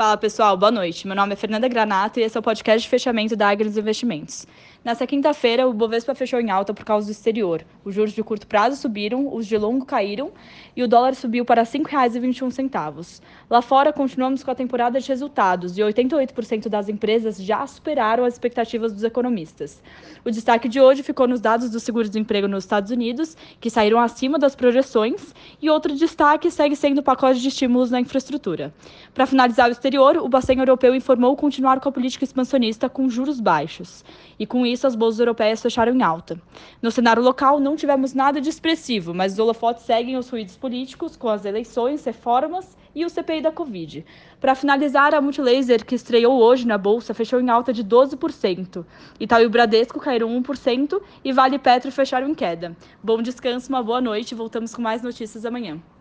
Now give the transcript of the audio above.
Fala pessoal, boa noite. Meu nome é Fernanda Granato e esse é o podcast de fechamento da Agros Investimentos. Nessa quinta-feira, o Bovespa fechou em alta por causa do exterior. Os juros de curto prazo subiram, os de longo caíram e o dólar subiu para R$ 5,21. Lá fora, continuamos com a temporada de resultados e 88% das empresas já superaram as expectativas dos economistas. O destaque de hoje ficou nos dados do seguro-desemprego nos Estados Unidos, que saíram acima das projeções, e outro destaque segue sendo o pacote de estímulos na infraestrutura. Para finalizar o exterior, o Bacen Europeu informou continuar com a política expansionista com juros baixos. E com isso, as bolsas europeias fecharam em alta. No cenário local, não tivemos nada de expressivo, mas os holofotes seguem os ruídos políticos, com as eleições, reformas e o CPI da Covid. Para finalizar, a Multilaser, que estreou hoje na bolsa, fechou em alta de 12%. Itaú e Bradesco caíram 1% e Vale Petro fecharam em queda. Bom descanso, uma boa noite. Voltamos com mais notícias amanhã.